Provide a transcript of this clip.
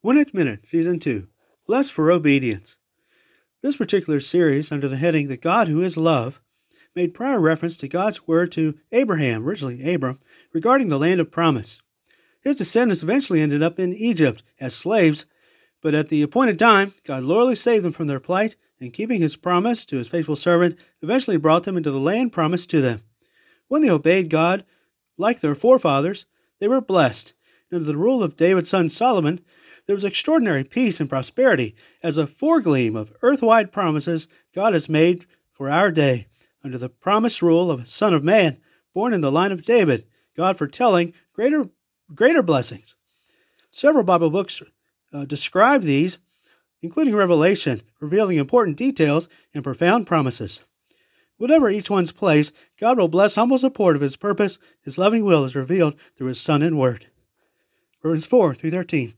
One It Minute, Season 2 Blessed for Obedience. This particular series, under the heading The God Who Is Love, made prior reference to God's word to Abraham, originally Abram, regarding the land of promise. His descendants eventually ended up in Egypt as slaves, but at the appointed time, God loyally saved them from their plight and, keeping his promise to his faithful servant, eventually brought them into the land promised to them. When they obeyed God, like their forefathers, they were blessed. Under the rule of David's son Solomon, there was extraordinary peace and prosperity as a foregleam of earthwide promises God has made for our day under the promised rule of a Son of Man born in the line of David, God foretelling greater, greater blessings. Several Bible books uh, describe these, including Revelation, revealing important details and profound promises. Whatever each one's place, God will bless humble support of His purpose. His loving will is revealed through His Son and Word. Romans 4 through 13.